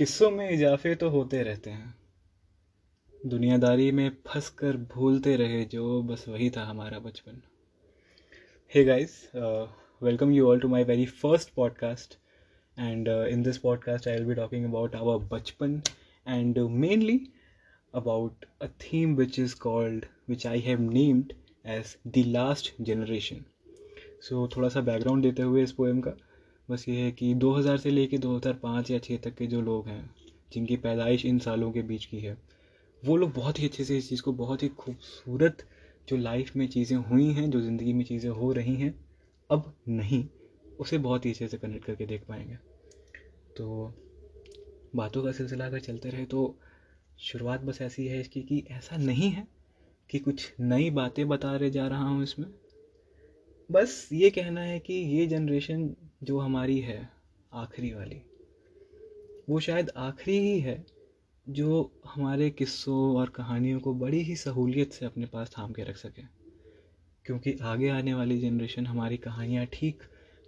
किस्सों में इजाफे तो होते रहते हैं। दुनियादारी में फंस कर भूलते रहे जो बस वही था हमारा बचपन। है guys welcome you all to my very first podcast and in this podcast I will be talking about our bachpan and mainly about a theme which is called which I have named as the last generation so थोड़ा सा background देते हुए इस poem का। बस ये है कि 2000 से लेके 2005 या 6 तक के जो लोग हैं, जिनकी पैदाइश इन सालों के बीच की है, वो लोग बहुत ही अच्छे से इस चीज़ को बहुत ही खूबसूरत जो लाइफ में चीज़ें हुई हैं, जो ज़िंदगी में चीज़ें हो रही हैं, अब नहीं, उसे बहुत ही अच्छे से कनेक्ट करके देख पाएँगे। तो बातों का सिलसिला अगर चलते रहे तो शुरुआत बस ऐसी है इसकी कि ऐसा नहीं है कि कुछ नई बातें बता रहे जा रहा हूँ इसमें। बस ये कहना है कि ये जनरेशन जो हमारी है, आखिरी वाली। वो शायद आखिरी ही है जो हमारे किस्सों और कहानियों को बड़ी ही सहूलियत से अपने पास थाम के रख सके। क्योंकि आगे आने वाली जनरेशन हमारी कहानियाँ ठीक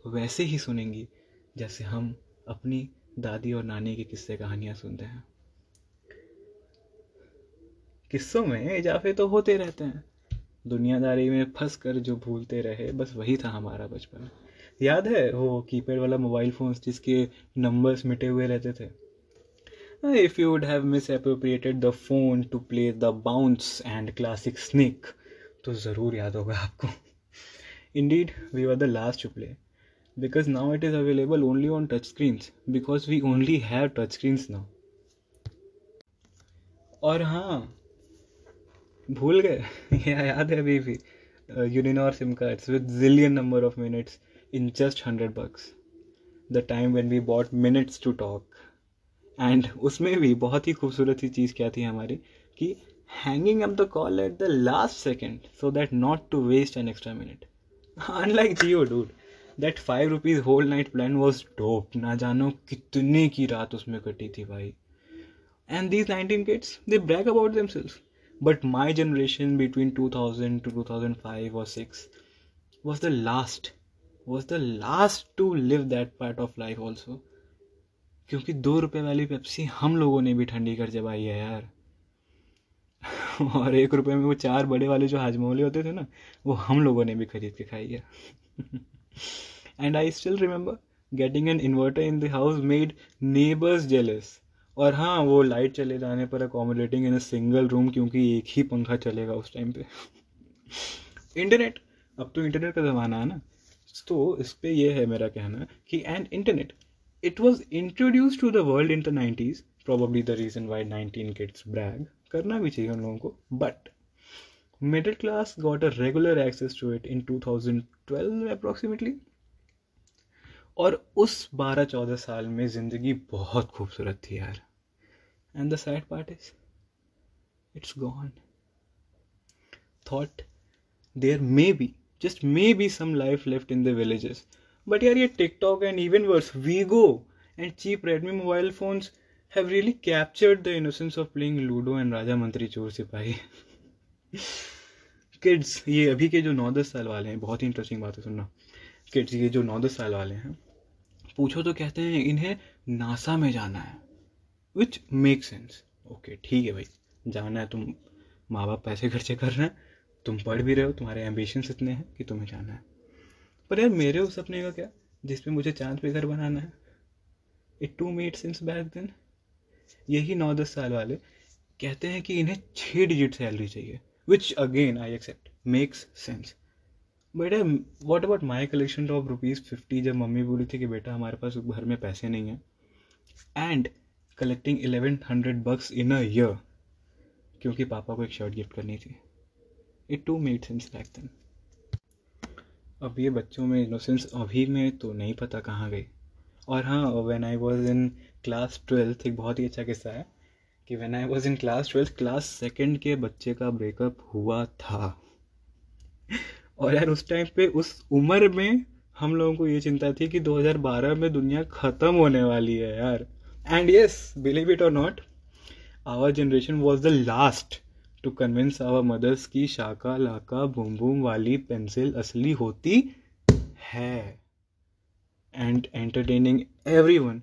वैसे ही सुनेंगी, जैसे हम अपनी दादी और नानी के किस्से कहानियाँ सुनते हैं। किस्सों में इजाफे तो होते रहते हैं। दुनियादारी में फंस कर जो भूलते रहे, बस वही था हमारा बचपन। याद है वो कीपैड वाला मोबाइल फ़ोन जिसके नंबर्स मिटे हुए रहते थे? If you would have misappropriated the phone to play the bounce and classic snake तो ज़रूर याद होगा आपको। Indeed we were the last to play because now it is available only on touch screens, because we only have touch screens now और हाँ भूल गए। यह याद है अभी भी Uninor SIM cards with zillion number of minutes in just hundred bucks the time when we bought minutes to talk and उसमें भी बहुत ही खूबसूरत सी चीज़ क्या थी हमारी? कि hanging up the call at the last second so that not to waste an extra minute unlike Jio dude that five rupees whole night plan was dope ना जानो कितने की रात उसमें कटी थी भाई. And these nineteen kids they brag about them cells but my generation between two thousand two two thousand five और six was the last was the last to live that part of life also क्योंकि दो रुपए वाली Pepsi हम लोगों ने भी ठंडी कर जबाई है यार। और एक रुपए में वो चार बड़े वाले जो हाजमोले होते थे ना, वो हम लोगों ने भी खरीद के खाई है। And I still remember getting an inverter in the house made neighbors jealous. और हाँ वो लाइट चले जाने पर accommodating in a single room क्योंकि एक ही पंखा चलेगा उस टाइम पे। इंटरनेट अब तो इंटरनेट का ज़माना है ना। तो इस पर यह है मेरा कहना कि and internet it was introduced to the world in the nineties probably the reason why nineteen kids brag करना भी चाहिए उन लोगों को but middle class got a regular access to it in 2012 approximately. और उस 12-14 साल में ज़िंदगी बहुत खूबसूरत थी यार। And the sad part is it's gone thought there may be just maybe some life left in the villages but यार ये TikTok and even worse Vigo and cheap Redmi mobile phones have really captured the innocence of playing ludo and raja mantri chor sipahi kids ये अभी के जो नौ दस साल वाले हैं, बहुत ही इंटरेस्टिंग बात है, सुनना। किड्स ये जो नौ दस साल वाले हैं, पूछो तो कहते हैं इन्हें नासा में जाना है विच मेक सेंस ओके ठीक है भाई, जाना है, तुम माँ बाप पैसे खर्चे कर रहे हैं। तुम पढ़ भी रहे हो, तुम्हारे एम्बिशंस इतने हैं कि तुम्हें जाना है। पर यार, मेरे उस सपने का क्या? जिसमें मुझे चाँद पे घर बनाना है। It too made sense back then यही नौ दस साल वाले कहते हैं कि इन्हें छः डिजिट सैलरी चाहिए which again I accept makes sense but what about my collection of rupees fifty जब मम्मी बोली थी कि बेटा हमारे पास घर में पैसे नहीं हैं and collecting eleven hundred bucks in a year क्योंकि पापा को एक शर्ट गिफ्ट करनी थी। It too made sense back then अब ये बच्चों में इनोसेंस अभी में तो नहीं पता कहाँ गई और हाँ when I was in class twelfth एक बहुत ही अच्छा किस्सा है कि when I was in class twelfth class second के बच्चे का ब्रेकअप हुआ था। और यार, उस टाइम पे, उस उम्र में हम लोगों को ये चिंता थी कि 2012 में दुनिया ख़त्म होने वाली है यार। एंड यस बिलीव इट और not our generation was the last to convince our mothers की शाका, लाका बूम बुम वाली पेंसिल असली होती है। And entertaining everyone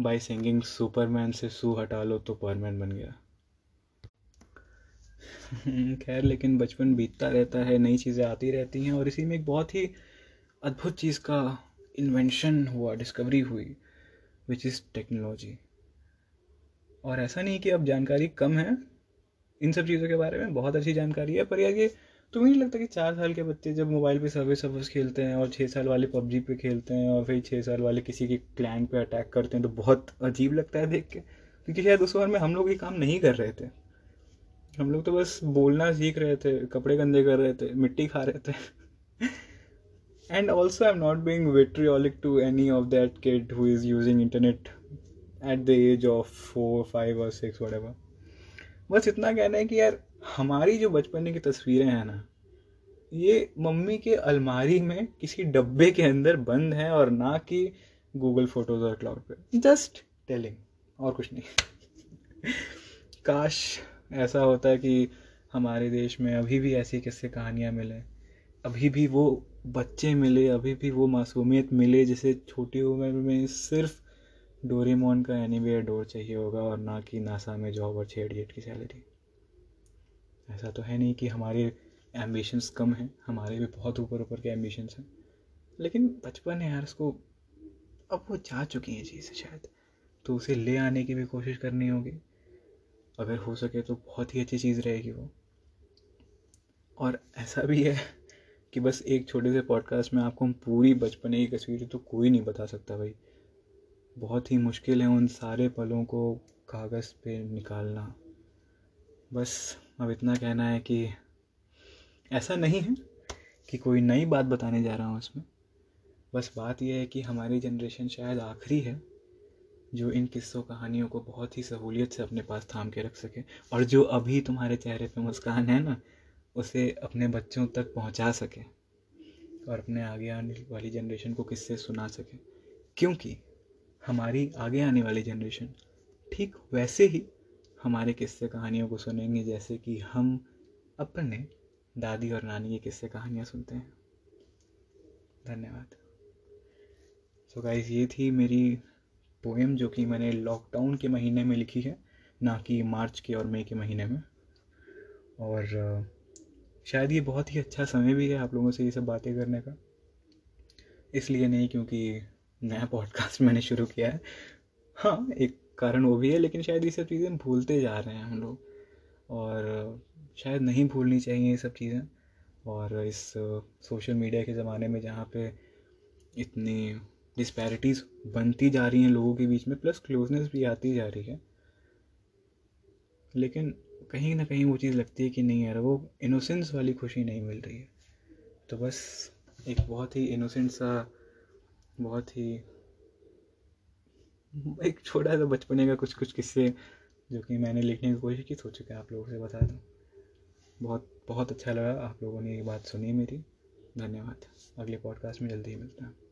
by singing Superman से सू हटा लो तो परमैन बन गया। खैर, लेकिन बचपन बीतता रहता है, नई चीज़ें आती रहती हैं और इसी में एक बहुत ही अद्भुत चीज़ का इन्वेंशन हुआ डिस्कवरी हुई विच इज़ टेक्नोलॉजी और ऐसा नहीं कि अब जानकारी कम है इन सब चीज़ों के बारे में बहुत अच्छी जानकारी है। पर यार ये तुम्हें नहीं लगता कि चार साल के बच्चे जब मोबाइल पे सर्वे सर्विस खेलते हैं और छः साल वाले पबजी पे खेलते हैं और फिर छः साल वाले किसी के क्लैन पे अटैक करते हैं तो बहुत अजीब लगता है देख के। क्योंकि शायद उस उम्र में हम लोग ये काम नहीं कर रहे थे। हम लोग तो बस बोलना सीख रहे थे, कपड़े गंदे कर रहे थे, मिट्टी खा रहे थे। And also I am not being vitriolic to any of that kid who is using internet at the age of four five और सिक्स वट बस इतना कहना है कि यार, हमारी जो बचपन की तस्वीरें हैं ना, ये मम्मी के अलमारी में किसी डब्बे के अंदर बंद हैं और ना कि गूगल फ़ोटोज़ और क्लाउड पे। जस्ट टेलिंग और कुछ नहीं। काश ऐसा होता कि हमारे देश में अभी भी ऐसी किस्से कहानियाँ मिले, अभी भी वो बच्चे मिले, अभी भी वो मासूमियत मिले, जिसे छोटी उम्र में सिर्फ़ डोरेमोन का एनी एनीवेयर डोर चाहिए होगा और ना कि नासा में जॉब और छेड़ जेट की सैलरी ऐसा तो है नहीं कि हमारे एम्बिशंस कम हैं, हमारे भी बहुत ऊपर ऊपर के एम्बिशंस हैं। लेकिन बचपन है यार उसको अब वो जा चुकी हैं चीज़ें शायद तो उसे ले आने की भी कोशिश करनी होगी। अगर हो सके तो बहुत ही अच्छी चीज़ रहेगी वो। और ऐसा भी है कि बस एक छोटे से पॉडकास्ट में आपको हम पूरी बचपने की तस्वीर तो कोई नहीं बता सकता भाई। बहुत ही मुश्किल है उन सारे पलों को कागज़ पे निकालना। बस अब इतना कहना है कि ऐसा नहीं है कि कोई नई बात बताने जा रहा हूँ इसमें। बस बात यह है कि हमारी जनरेशन शायद आखिरी है जो इन किस्सों कहानियों को बहुत ही सहूलियत से अपने पास थाम के रख सके और जो अभी तुम्हारे चेहरे पे मुस्कान है ना, उसे अपने बच्चों तक पहुँचा सके और अपने आगे आने वाली जनरेशन को किस्से सुना सके। क्योंकि हमारी आगे आने वाली जनरेशन ठीक वैसे ही हमारे किस्से कहानियों को सुनेंगे, जैसे कि हम अपने दादी और नानी के किस्से कहानियाँ सुनते हैं। धन्यवाद। सो गाइस ये थी मेरी पोएम जो कि मैंने लॉकडाउन के महीने में लिखी है, ना कि मार्च के और मई के महीने में। और शायद ये बहुत ही अच्छा समय भी है आप लोगों से ये सब बातें करने का। इसलिए नहीं, क्योंकि नया पॉडकास्ट मैंने शुरू किया है। हाँ एक कारण वो भी है, लेकिन शायद ये सब चीज़ें भूलते जा रहे हैं हम लोग। और शायद नहीं भूलनी चाहिए ये सब चीज़ें। और इस सोशल मीडिया के ज़माने में जहाँ पे इतनी डिस्पैरिटीज़ बनती जा रही हैं लोगों के बीच में प्लस क्लोजनेस भी आती जा रही है। लेकिन कहीं ना कहीं वो चीज़ लगती है कि नहीं यार, वो इनोसेंस वाली खुशी नहीं मिल रही है। तो बस एक बहुत ही इनोसेंट सा बहुत ही एक छोटा सा बचपने का कुछ कुछ किस्से जो कि मैंने लिखने की कोशिश की सोच के आप लोगों से बता दूँ। बहुत बहुत अच्छा लगा आप लोगों ने ये बात सुनी मेरी। धन्यवाद। अगले पॉडकास्ट में जल्दी ही मिलता है।